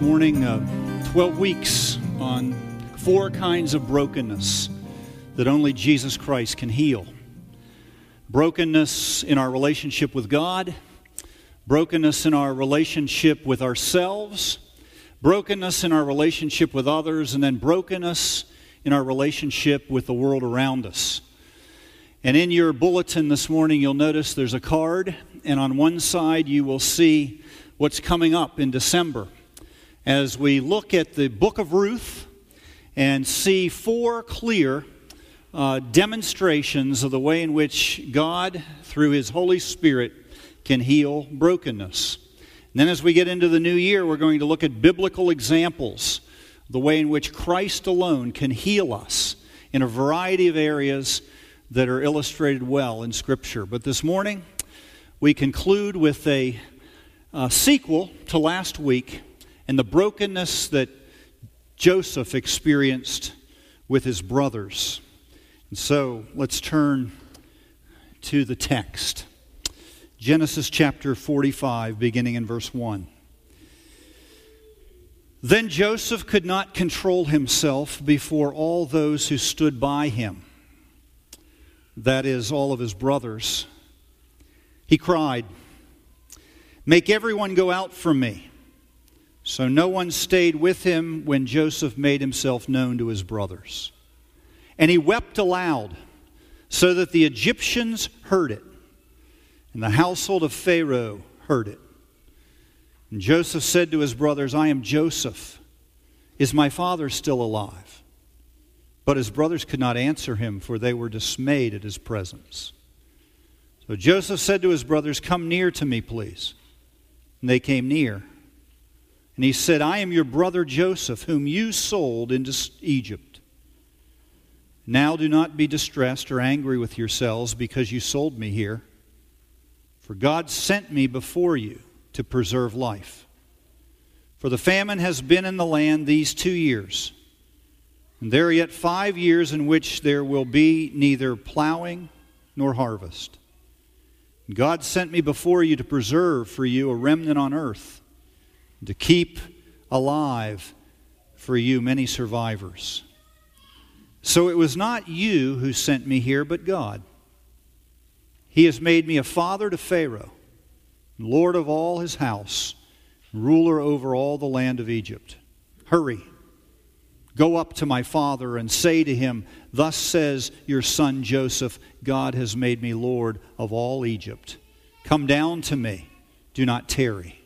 morning uh, 12 weeks on four kinds of brokenness that only Jesus Christ can heal brokenness in our relationship with God, brokenness in our relationship with ourselves, brokenness in our relationship with others, and then brokenness in our relationship with the world around us. And in your bulletin this morning, you'll notice there's a card, and on one side, you will see what's coming up in December as we look at the book of Ruth and see four clear uh, demonstrations of the way in which God, through His Holy Spirit, can heal brokenness. And then, as we get into the new year, we're going to look at biblical examples, the way in which Christ alone can heal us in a variety of areas that are illustrated well in Scripture. But this morning, we conclude with a uh, sequel to last week and the brokenness that Joseph experienced with his brothers. And so let's turn to the text Genesis chapter 45, beginning in verse 1. Then Joseph could not control himself before all those who stood by him, that is, all of his brothers. He cried, Make everyone go out from me. So no one stayed with him when Joseph made himself known to his brothers. And he wept aloud, so that the Egyptians heard it, and the household of Pharaoh heard it. And Joseph said to his brothers, I am Joseph. Is my father still alive? But his brothers could not answer him, for they were dismayed at his presence. So Joseph said to his brothers, Come near to me, please. And they came near. And he said, I am your brother Joseph, whom you sold into Egypt. Now do not be distressed or angry with yourselves because you sold me here. For God sent me before you to preserve life. For the famine has been in the land these two years, and there are yet five years in which there will be neither plowing nor harvest. God sent me before you to preserve for you a remnant on earth, to keep alive for you many survivors. So it was not you who sent me here, but God. He has made me a father to Pharaoh, Lord of all his house, ruler over all the land of Egypt. Hurry, go up to my father and say to him, Thus says your son Joseph, God has made me Lord of all Egypt. Come down to me, do not tarry.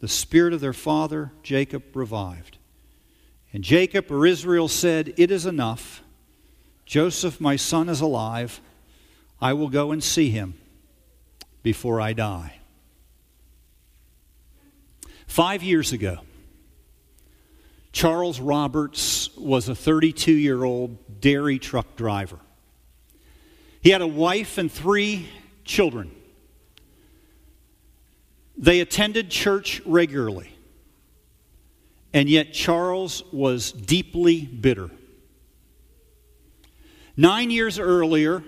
the spirit of their father Jacob revived. And Jacob or Israel said, It is enough. Joseph, my son, is alive. I will go and see him before I die. Five years ago, Charles Roberts was a 32 year old dairy truck driver. He had a wife and three children. They attended church regularly. And yet, Charles was deeply bitter. Nine years earlier,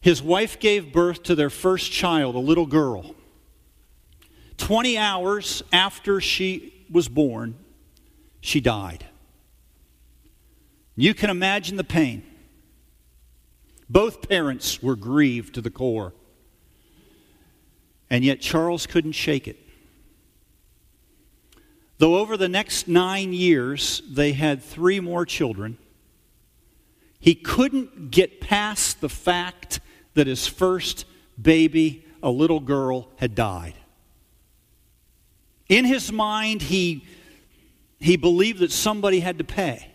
his wife gave birth to their first child, a little girl. 20 hours after she was born, she died. You can imagine the pain. Both parents were grieved to the core. And yet Charles couldn't shake it. Though over the next nine years they had three more children, he couldn't get past the fact that his first baby, a little girl, had died. In his mind, he, he believed that somebody had to pay.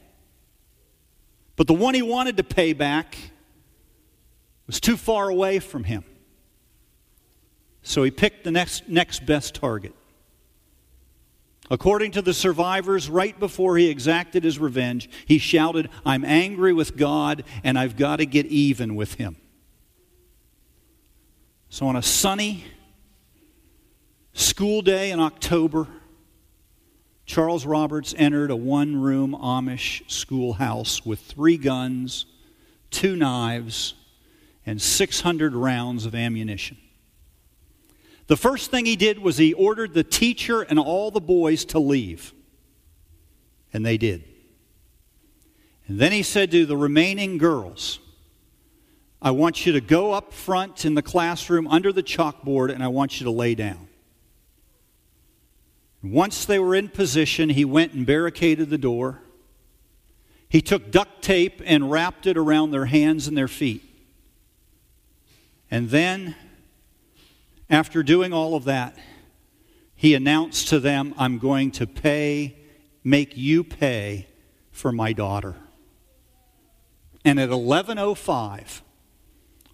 But the one he wanted to pay back was too far away from him. So he picked the next, next best target. According to the survivors, right before he exacted his revenge, he shouted, I'm angry with God and I've got to get even with him. So on a sunny school day in October, Charles Roberts entered a one room Amish schoolhouse with three guns, two knives, and 600 rounds of ammunition. The first thing he did was he ordered the teacher and all the boys to leave. And they did. And then he said to the remaining girls, I want you to go up front in the classroom under the chalkboard and I want you to lay down. Once they were in position, he went and barricaded the door. He took duct tape and wrapped it around their hands and their feet. And then after doing all of that, he announced to them, I'm going to pay, make you pay for my daughter. And at 1105,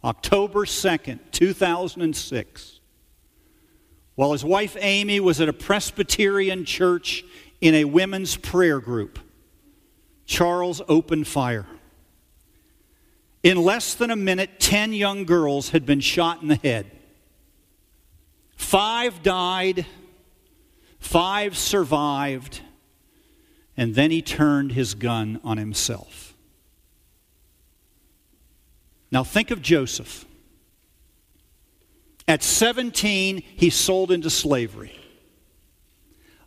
October 2nd, 2006, while his wife Amy was at a Presbyterian church in a women's prayer group, Charles opened fire. In less than a minute, 10 young girls had been shot in the head. Five died, five survived, and then he turned his gun on himself. Now think of Joseph. At 17, he's sold into slavery.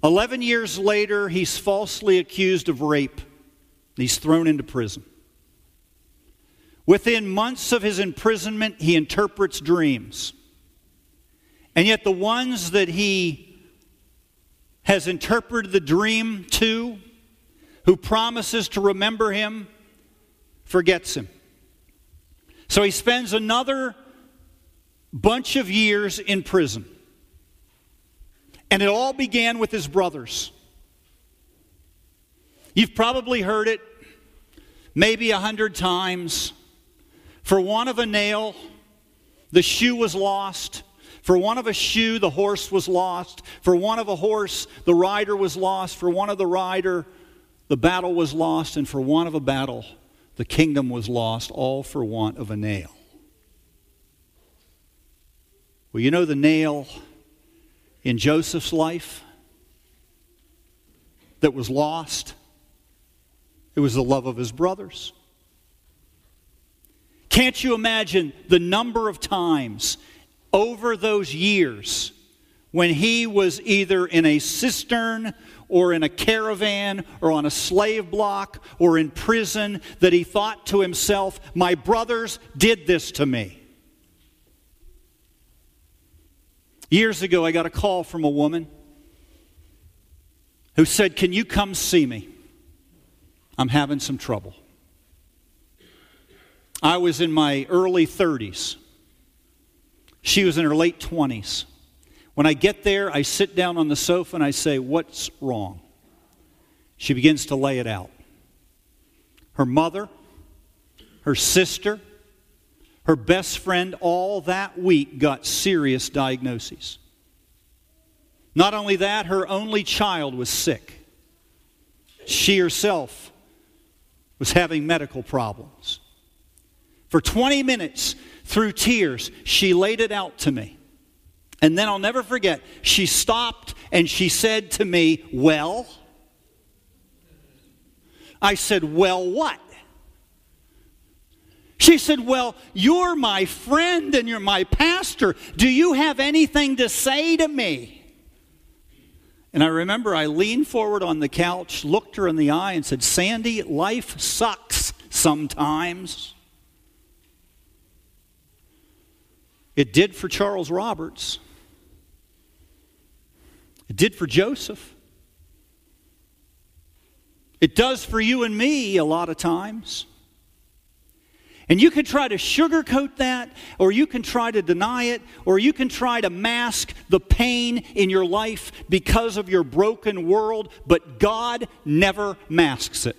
11 years later, he's falsely accused of rape. He's thrown into prison. Within months of his imprisonment, he interprets dreams. And yet, the ones that he has interpreted the dream to, who promises to remember him, forgets him. So he spends another bunch of years in prison. And it all began with his brothers. You've probably heard it maybe a hundred times. For want of a nail, the shoe was lost. For one of a shoe, the horse was lost. For one of a horse, the rider was lost. For one of the rider, the battle was lost. And for one of a battle, the kingdom was lost, all for want of a nail. Well, you know the nail in Joseph's life that was lost? It was the love of his brothers. Can't you imagine the number of times over those years when he was either in a cistern or in a caravan or on a slave block or in prison that he thought to himself, My brothers did this to me. Years ago, I got a call from a woman who said, Can you come see me? I'm having some trouble. I was in my early 30s. She was in her late 20s. When I get there, I sit down on the sofa and I say, What's wrong? She begins to lay it out. Her mother, her sister, her best friend, all that week got serious diagnoses. Not only that, her only child was sick. She herself was having medical problems. For 20 minutes, through tears, she laid it out to me. And then I'll never forget, she stopped and she said to me, Well, I said, Well, what? She said, Well, you're my friend and you're my pastor. Do you have anything to say to me? And I remember I leaned forward on the couch, looked her in the eye, and said, Sandy, life sucks sometimes. It did for Charles Roberts. It did for Joseph. It does for you and me a lot of times. And you can try to sugarcoat that, or you can try to deny it, or you can try to mask the pain in your life because of your broken world, but God never masks it.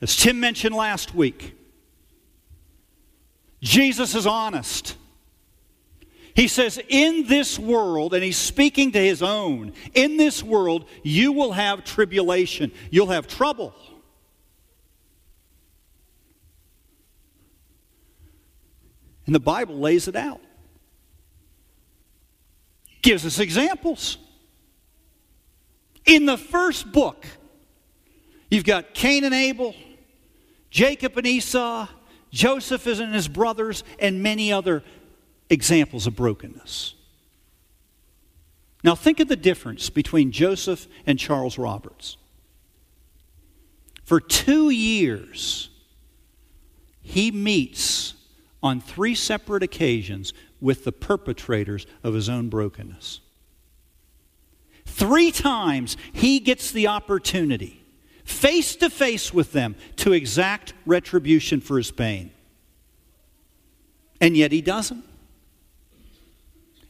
As Tim mentioned last week, Jesus is honest. He says, In this world, and he's speaking to his own, in this world, you will have tribulation, you'll have trouble. And the Bible lays it out, gives us examples. In the first book, you've got Cain and Abel, Jacob and Esau, Joseph and his brothers, and many other examples of brokenness. Now, think of the difference between Joseph and Charles Roberts. For two years, he meets on three separate occasions with the perpetrators of his own brokenness. Three times he gets the opportunity, face to face with them, to exact retribution for his pain. And yet he doesn't.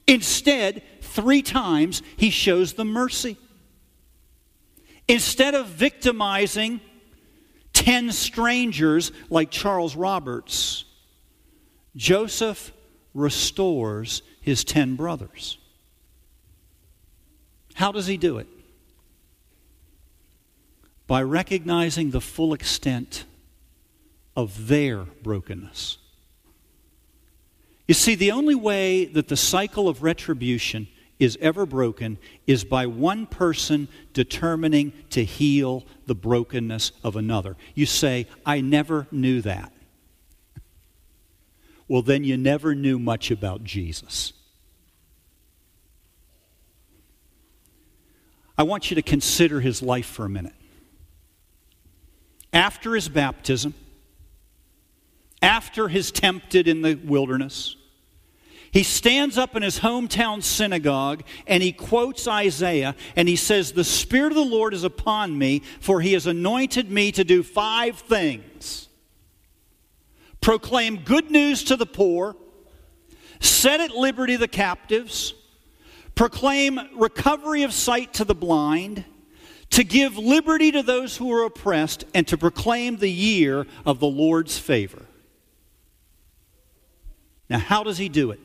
Instead, three times he shows them mercy. Instead of victimizing 10 strangers like Charles Roberts, Joseph restores his 10 brothers. How does he do it? By recognizing the full extent of their brokenness. You see, the only way that the cycle of retribution is ever broken is by one person determining to heal the brokenness of another. You say, I never knew that. Well, then you never knew much about Jesus. I want you to consider his life for a minute. After his baptism, after his tempted in the wilderness, he stands up in his hometown synagogue and he quotes Isaiah and he says, The Spirit of the Lord is upon me, for he has anointed me to do five things. Proclaim good news to the poor, set at liberty the captives, proclaim recovery of sight to the blind, to give liberty to those who are oppressed, and to proclaim the year of the Lord's favor. Now, how does he do it?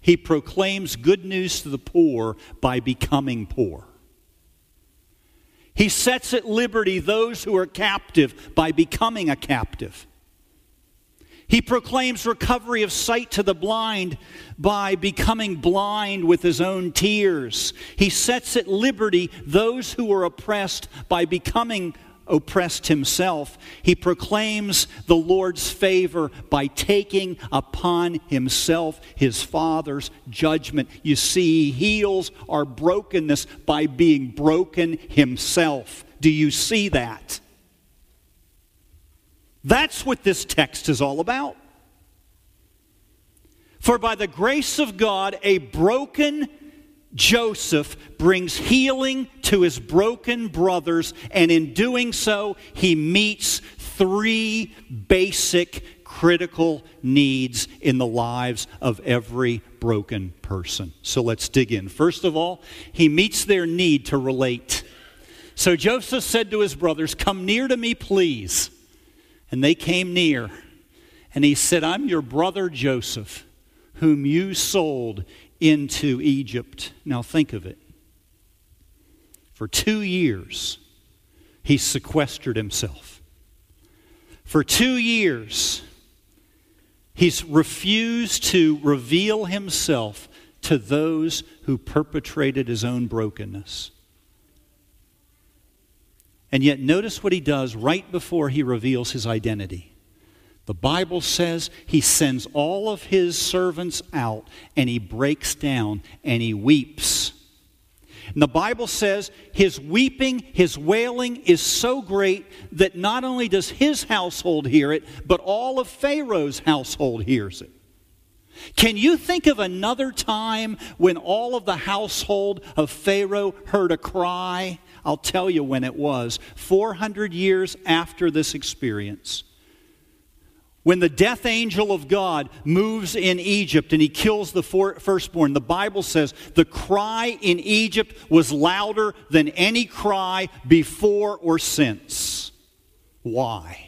He proclaims good news to the poor by becoming poor. He sets at liberty those who are captive by becoming a captive. He proclaims recovery of sight to the blind by becoming blind with his own tears. He sets at liberty those who are oppressed by becoming oppressed himself, he proclaims the Lord's favor by taking upon himself his Father's judgment. You see, he heals our brokenness by being broken himself. Do you see that? That's what this text is all about. For by the grace of God, a broken Joseph brings healing to his broken brothers, and in doing so, he meets three basic critical needs in the lives of every broken person. So let's dig in. First of all, he meets their need to relate. So Joseph said to his brothers, Come near to me, please. And they came near. And he said, I'm your brother Joseph, whom you sold into Egypt. Now think of it. For two years, he sequestered himself. For two years, he's refused to reveal himself to those who perpetrated his own brokenness. And yet, notice what he does right before he reveals his identity. The Bible says he sends all of his servants out and he breaks down and he weeps. And the Bible says his weeping, his wailing is so great that not only does his household hear it, but all of Pharaoh's household hears it. Can you think of another time when all of the household of Pharaoh heard a cry? I'll tell you when it was 400 years after this experience. When the death angel of God moves in Egypt and he kills the firstborn, the Bible says the cry in Egypt was louder than any cry before or since. Why?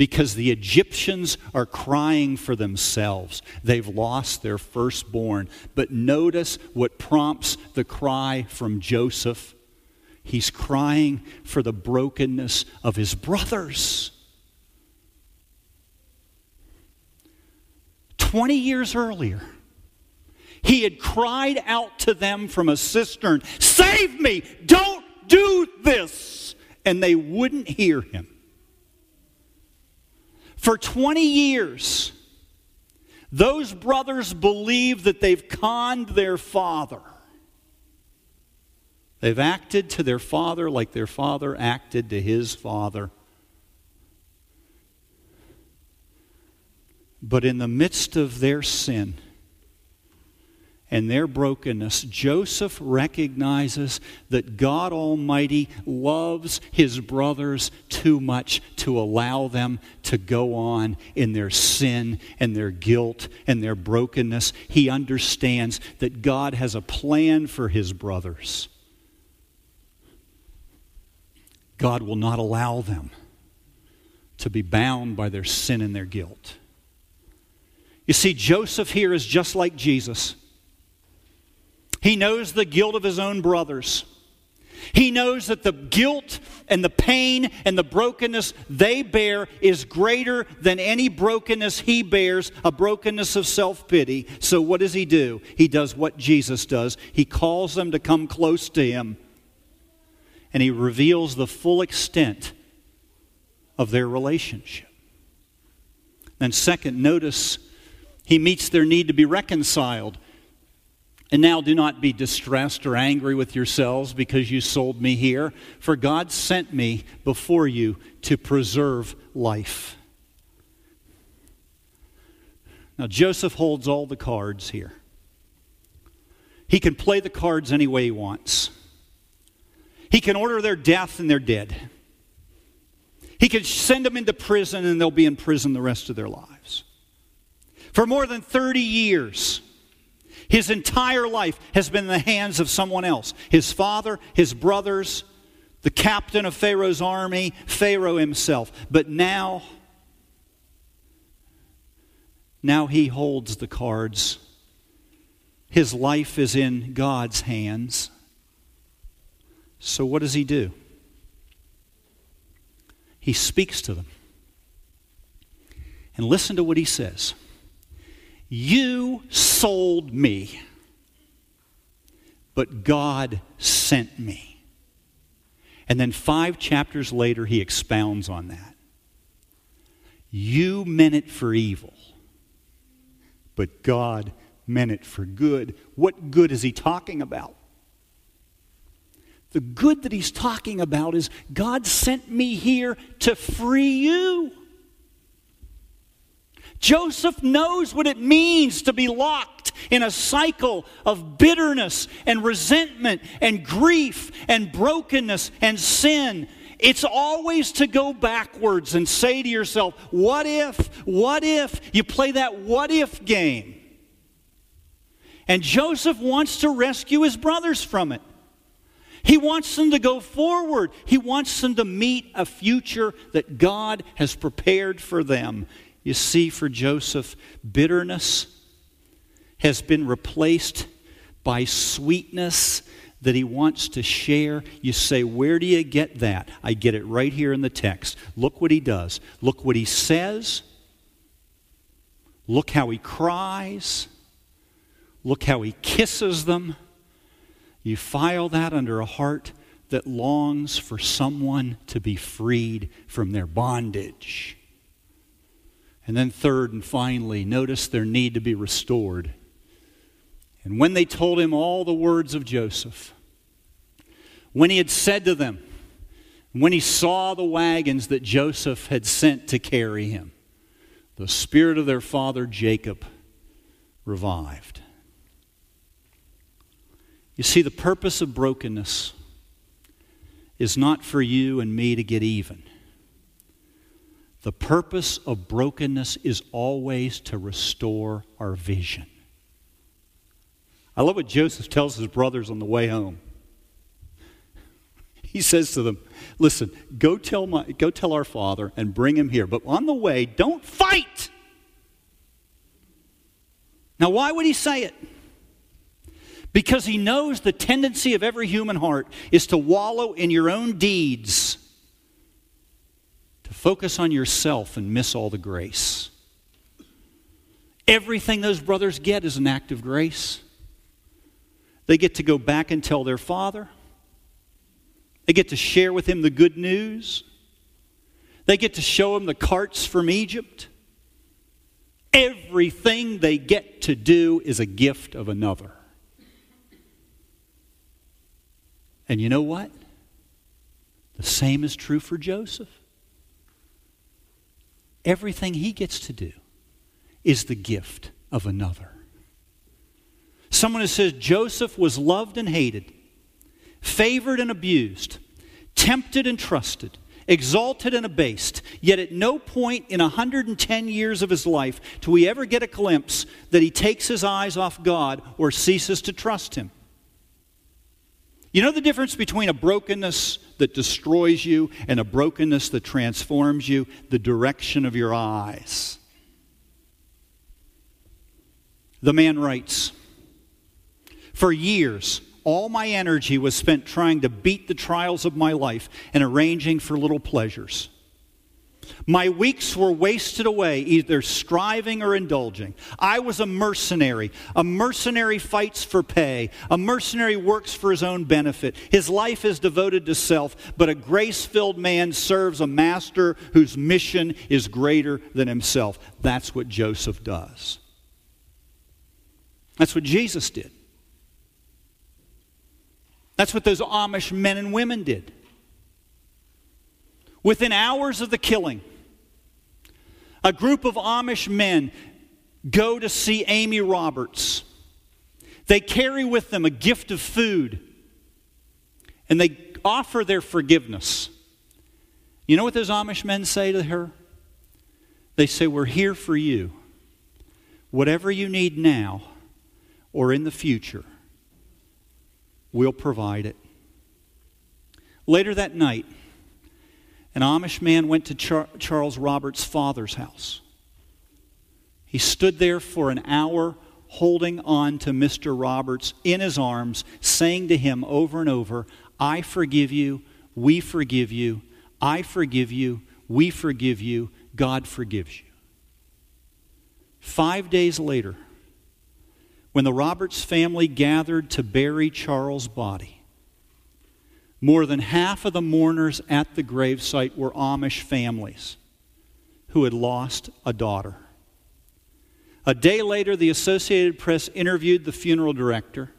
because the Egyptians are crying for themselves. They've lost their firstborn. But notice what prompts the cry from Joseph. He's crying for the brokenness of his brothers. 20 years earlier, he had cried out to them from a cistern, Save me! Don't do this! And they wouldn't hear him. For 20 years, those brothers believe that they've conned their father. They've acted to their father like their father acted to his father. But in the midst of their sin, and their brokenness, Joseph recognizes that God Almighty loves his brothers too much to allow them to go on in their sin and their guilt and their brokenness. He understands that God has a plan for his brothers. God will not allow them to be bound by their sin and their guilt. You see, Joseph here is just like Jesus. He knows the guilt of his own brothers. He knows that the guilt and the pain and the brokenness they bear is greater than any brokenness he bears, a brokenness of self pity. So, what does he do? He does what Jesus does. He calls them to come close to him, and he reveals the full extent of their relationship. And second, notice he meets their need to be reconciled. And now do not be distressed or angry with yourselves because you sold me here, for God sent me before you to preserve life. Now, Joseph holds all the cards here. He can play the cards any way he wants. He can order their death and they're dead. He can send them into prison and they'll be in prison the rest of their lives. For more than 30 years, his entire life has been in the hands of someone else his father, his brothers, the captain of Pharaoh's army, Pharaoh himself. But now, now he holds the cards. His life is in God's hands. So, what does he do? He speaks to them. And listen to what he says. You sold me, but God sent me. And then five chapters later, he expounds on that. You meant it for evil, but God meant it for good. What good is he talking about? The good that he's talking about is God sent me here to free you. Joseph knows what it means to be locked in a cycle of bitterness and resentment and grief and brokenness and sin. It's always to go backwards and say to yourself, What if? What if? You play that what if game. And Joseph wants to rescue his brothers from it. He wants them to go forward. He wants them to meet a future that God has prepared for them. You see, for Joseph, bitterness has been replaced by sweetness that he wants to share. You say, Where do you get that? I get it right here in the text. Look what he does. Look what he says. Look how he cries. Look how he kisses them. You file that under a heart that longs for someone to be freed from their bondage. And then, third and finally, notice their need to be restored. And when they told him all the words of Joseph, when he had said to them, when he saw the wagons that Joseph had sent to carry him, the spirit of their father Jacob revived. You see, the purpose of brokenness is not for you and me to get even. The purpose of brokenness is always to restore our vision. I love what Joseph tells his brothers on the way home. he says to them, Listen, go tell, my, go tell our father and bring him here. But on the way, don't fight. Now, why would he say it? Because he knows the tendency of every human heart is to wallow in your own deeds, to focus on yourself and miss all the grace. Everything those brothers get is an act of grace. They get to go back and tell their father. They get to share with him the good news. They get to show him the carts from Egypt. Everything they get to do is a gift of another. And you know what? The same is true for Joseph. Everything he gets to do is the gift of another. Someone who says Joseph was loved and hated, favored and abused, tempted and trusted, exalted and abased, yet at no point in 110 years of his life do we ever get a glimpse that he takes his eyes off God or ceases to trust him. You know the difference between a brokenness that destroys you and a brokenness that transforms you? The direction of your eyes. The man writes For years, all my energy was spent trying to beat the trials of my life and arranging for little pleasures. My weeks were wasted away either striving or indulging. I was a mercenary. A mercenary fights for pay. A mercenary works for his own benefit. His life is devoted to self, but a grace filled man serves a master whose mission is greater than himself. That's what Joseph does. That's what Jesus did. That's what those Amish men and women did. Within hours of the killing, a group of Amish men go to see Amy Roberts. They carry with them a gift of food and they offer their forgiveness. You know what those Amish men say to her? They say, We're here for you. Whatever you need now or in the future, we'll provide it. Later that night, an Amish man went to Char- Charles Roberts' father's house. He stood there for an hour holding on to Mr. Roberts in his arms, saying to him over and over, I forgive you, we forgive you, I forgive you, we forgive you, God forgives you. Five days later, when the Roberts family gathered to bury Charles' body, more than half of the mourners at the gravesite were Amish families who had lost a daughter. A day later, the Associated Press interviewed the funeral director,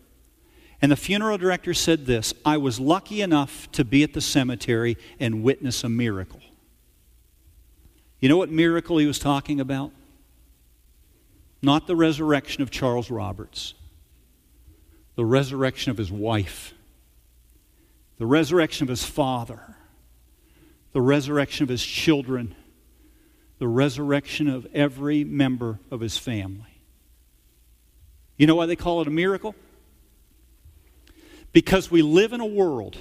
and the funeral director said this I was lucky enough to be at the cemetery and witness a miracle. You know what miracle he was talking about? Not the resurrection of Charles Roberts, the resurrection of his wife the resurrection of his father, the resurrection of his children, the resurrection of every member of his family. You know why they call it a miracle? Because we live in a world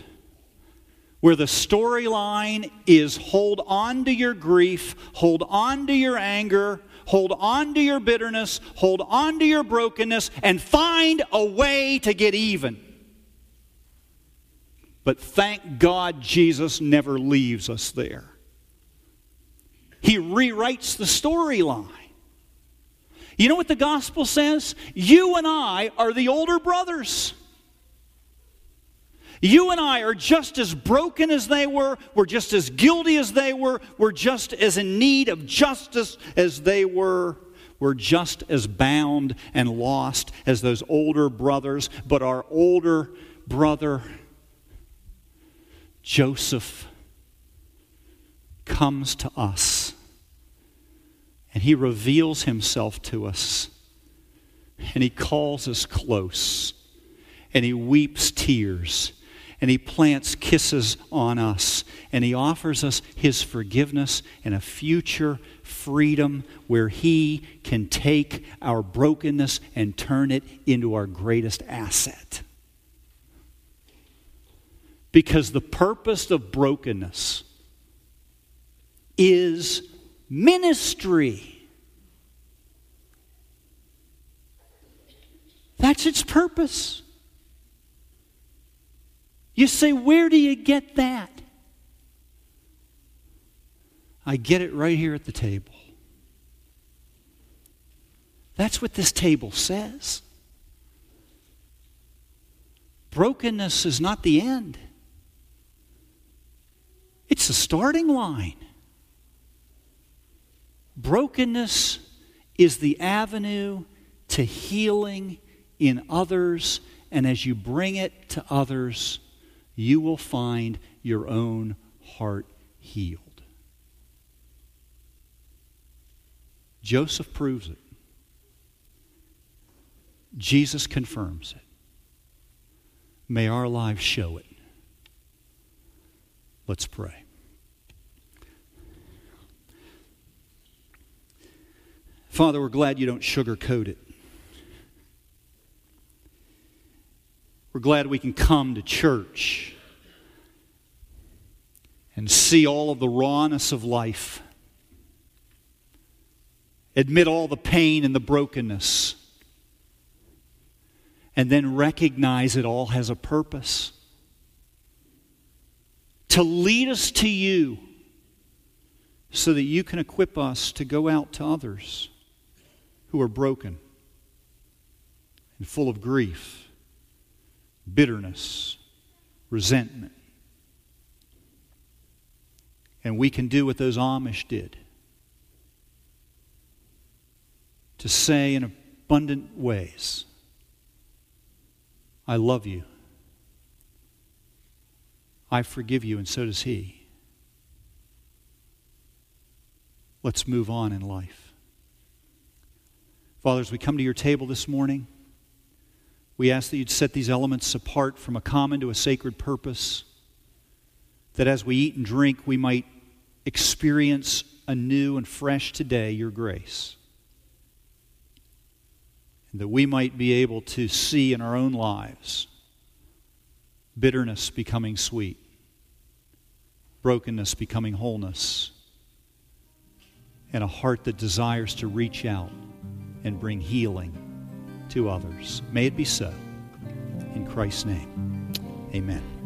where the storyline is hold on to your grief, hold on to your anger, hold on to your bitterness, hold on to your brokenness, and find a way to get even. But thank God Jesus never leaves us there. He rewrites the storyline. You know what the gospel says? You and I are the older brothers. You and I are just as broken as they were. We're just as guilty as they were. We're just as in need of justice as they were. We're just as bound and lost as those older brothers. But our older brother Joseph comes to us and he reveals himself to us and he calls us close and he weeps tears and he plants kisses on us and he offers us his forgiveness and a future freedom where he can take our brokenness and turn it into our greatest asset. Because the purpose of brokenness is ministry. That's its purpose. You say, where do you get that? I get it right here at the table. That's what this table says. Brokenness is not the end, it's the starting line. Brokenness is the avenue to healing in others, and as you bring it to others, you will find your own heart healed. Joseph proves it. Jesus confirms it. May our lives show it. Let's pray. Father, we're glad you don't sugarcoat it. We're glad we can come to church and see all of the rawness of life, admit all the pain and the brokenness, and then recognize it all has a purpose to lead us to you so that you can equip us to go out to others who are broken and full of grief, bitterness, resentment. And we can do what those Amish did to say in abundant ways, I love you. I forgive you, and so does he. Let's move on in life. Father, as we come to your table this morning, we ask that you'd set these elements apart from a common to a sacred purpose, that as we eat and drink, we might experience anew and fresh today your grace. And that we might be able to see in our own lives bitterness becoming sweet, brokenness becoming wholeness, and a heart that desires to reach out and bring healing to others. May it be so. In Christ's name, amen.